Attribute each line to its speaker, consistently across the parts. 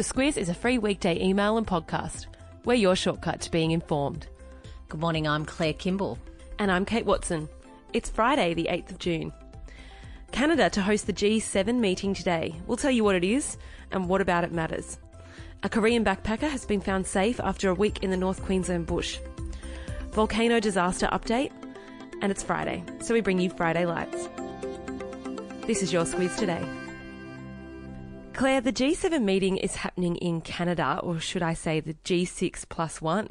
Speaker 1: The Squiz is a free weekday email and podcast. We're your shortcut to being informed.
Speaker 2: Good morning, I'm Claire Kimball.
Speaker 1: And I'm Kate Watson. It's Friday, the 8th of June. Canada to host the G7 meeting today. We'll tell you what it is and what about it matters. A Korean backpacker has been found safe after a week in the North Queensland bush. Volcano disaster update, and it's Friday, so we bring you Friday Lites. This is your Squiz today. Claire, the G7 meeting is happening in Canada, or should I say the G6 plus one?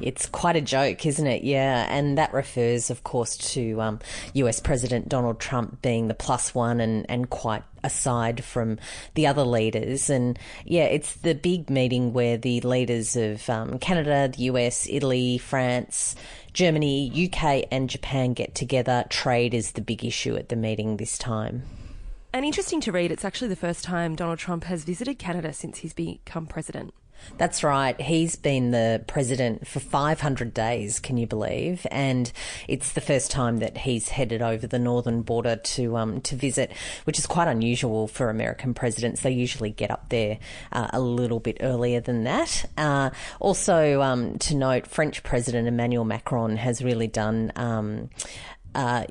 Speaker 2: It's quite a joke, isn't it? Yeah, and that refers, of course, to um, US President Donald Trump being the plus one and, and quite aside from the other leaders. And yeah, it's the big meeting where the leaders of um, Canada, the US, Italy, France, Germany, UK, and Japan get together. Trade is the big issue at the meeting this time.
Speaker 1: And interesting to read, it's actually the first time Donald Trump has visited Canada since he's become president.
Speaker 2: That's right. He's been the president for 500 days, can you believe? And it's the first time that he's headed over the northern border to um, to visit, which is quite unusual for American presidents. They usually get up there uh, a little bit earlier than that. Uh, also, um, to note, French President Emmanuel Macron has really done. Um, uh,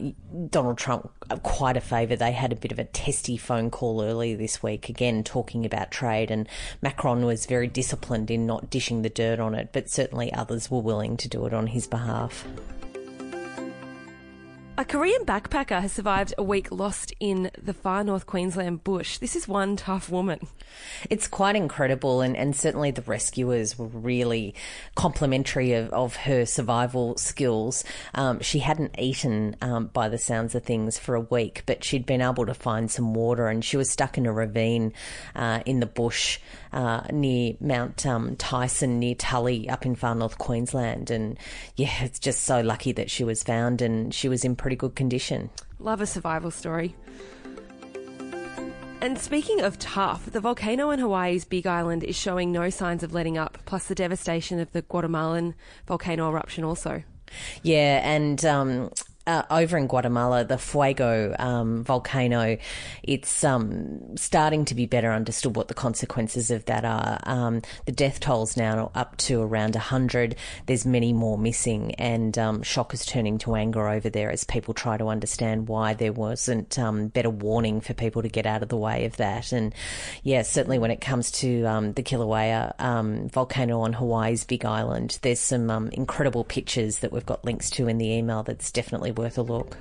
Speaker 2: Donald Trump quite a favour. They had a bit of a testy phone call earlier this week, again talking about trade, and Macron was very disciplined in not dishing the dirt on it, but certainly others were willing to do it on his behalf.
Speaker 1: A Korean backpacker has survived a week lost in the far north Queensland bush. This is one tough woman.
Speaker 2: It's quite incredible, and, and certainly the rescuers were really complimentary of, of her survival skills. Um, she hadn't eaten, um, by the sounds of things, for a week, but she'd been able to find some water, and she was stuck in a ravine uh, in the bush uh, near Mount um, Tyson, near Tully, up in far north Queensland. And yeah, it's just so lucky that she was found, and she was in pretty good condition.
Speaker 1: Love a survival story. And speaking of tough, the volcano in Hawaii's Big Island is showing no signs of letting up, plus the devastation of the Guatemalan volcano eruption also.
Speaker 2: Yeah, and um, uh, over in Guatemala, the Fuego um, volcano, it's um, starting to be better understood what the consequences of that are. Um, the death toll's now up to around 100. There's many more missing, and um, shock is turning to anger over there as people try to understand why there wasn't um, better warning for people to get out of the way of that. And yeah, certainly when it comes to um, the Kilauea volcano on Hawaii's Big Island, there's some incredible pictures that we've got links to in the email that's definitely worth a look.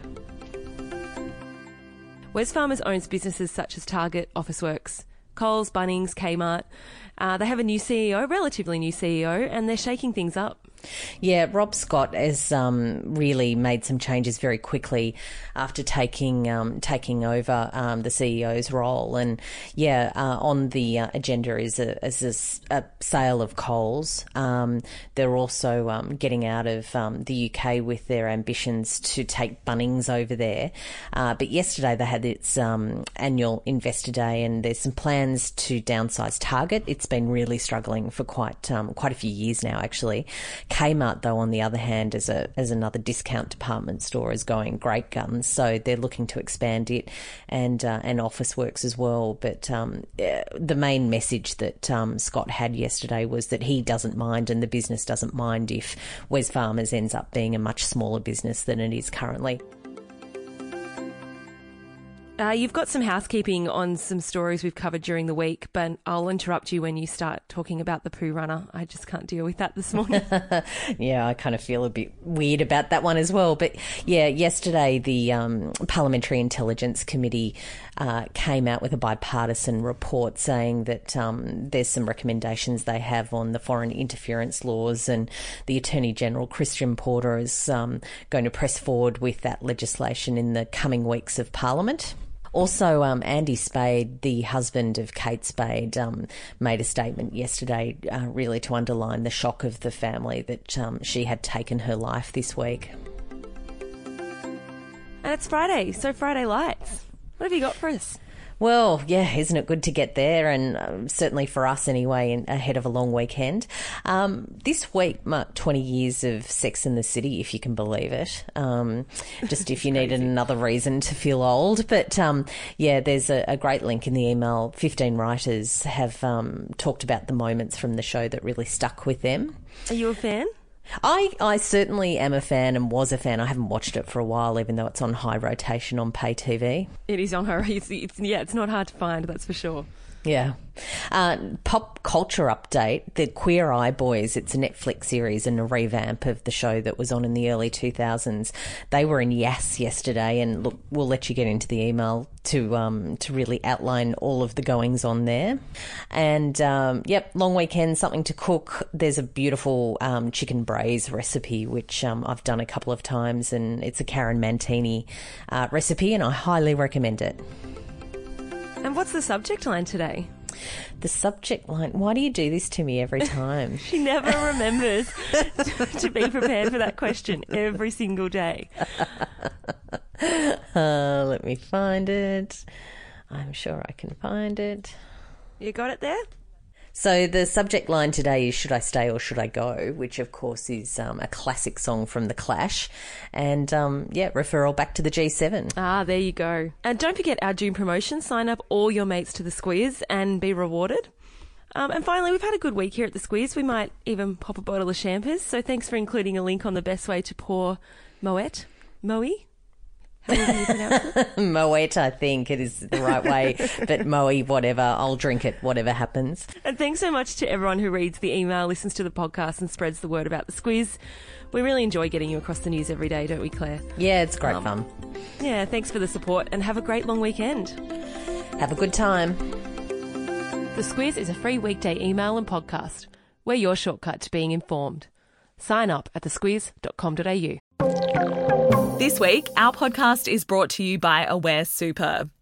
Speaker 1: Wesfarmers owns businesses such as Target, Officeworks, Coles, Bunnings, Kmart. Uh, they have a new CEO, relatively new CEO, and they're shaking things up.
Speaker 2: Yeah, Rob Scott has um, really made some changes very quickly after taking um, taking over um, the CEO's role. And yeah, uh, on the uh, agenda is a, is a, a, sale of Coles. Um, they're also um, getting out of um, the UK with their ambitions to take Bunnings over there. Uh, but yesterday they had its annual investor day, and there's some plans to downsize Target. It's been really struggling for quite quite a few years now, actually. Kmart, though, on the other hand, as a as another discount department store, is going great guns. So they're looking to expand it, and uh, and Officeworks as well. But um, the main message that um, Scott had yesterday was that he doesn't mind, and the business doesn't mind if Wesfarmers ends up being a much smaller business than it is currently.
Speaker 1: Uh, you've got some housekeeping on some stories we've covered during the week, but I'll interrupt you when you start talking about the poo runner. I just can't deal with that this morning.
Speaker 2: yeah, I kind of feel a bit weird about that one as well. But yeah, yesterday the um, Parliamentary Intelligence Committee uh, came out with a bipartisan report saying that um, there's some recommendations they have on the foreign interference laws, and the Attorney General Christian Porter is um, going to press forward with that legislation in the coming weeks of Parliament. Also, um, Andy Spade, the husband of Kate Spade, um, made a statement yesterday, uh, really to underline the shock of the family that um, she had taken her life this week.
Speaker 1: And it's Friday, so Friday Lites. What have you got for us?
Speaker 2: Well, yeah, isn't it good to get there? And um, certainly for us anyway, in, ahead of a long weekend. Um, this week marked 20 years of Sex and the City, if you can believe it. Um, just if you needed another reason to feel old. But um, yeah, there's a, a, great link in the email. 15 writers have um, talked about the moments from the show that really stuck with them.
Speaker 1: Are you a fan?
Speaker 2: I, I certainly am a fan and was a fan. I haven't watched it for a while, even though it's on high rotation on pay TV.
Speaker 1: It is on high. It's, yeah, it's not hard to find, that's for sure.
Speaker 2: Yeah. Uh, pop culture update The Queer Eye Boys. It's a Netflix series and a revamp of the show that was on in the early 2000s. They were in Yass yesterday, and look, we'll let you get into the email to um, to really outline all of the goings on there. And um, yep, long weekend, something to cook. There's a beautiful um, chicken braise recipe, which um, I've done a couple of times, and it's a Karen Martini uh, recipe, and I highly recommend it.
Speaker 1: And what's the subject line today?
Speaker 2: The subject line. Why do you do this to me every time?
Speaker 1: she never remembers to be prepared for that question every single day.
Speaker 2: Uh, let me find it. I'm sure I can find it.
Speaker 1: You got it there?
Speaker 2: So the subject line today is "Should I stay or should I go?" which of course is um, a classic song from the Clash, and um, yeah, referral back to the G7.
Speaker 1: Ah, there you go. And don't forget our June promotion. Sign up all your mates to the Squiz and be rewarded. Um, and finally, we've had a good week here at the Squiz. We might even pop a bottle of champers. So thanks for including a link on the best way to pour Moet. Moe?
Speaker 2: Moet, I think it is the right way, but Moe, whatever. I'll drink it, whatever happens.
Speaker 1: And thanks so much to everyone who reads the email, listens to the podcast, and spreads the word about the squiz. We really enjoy getting you across the news every day, don't we, Claire?
Speaker 2: Yeah, it's great um, fun.
Speaker 1: Yeah, thanks for the support and have a great long weekend.
Speaker 2: Have a good time.
Speaker 1: The Squiz is a free weekday email and podcast. We're your shortcut to being informed. Sign up at thesquiz.com.au.
Speaker 3: This week, our podcast is brought to you by Aware Super.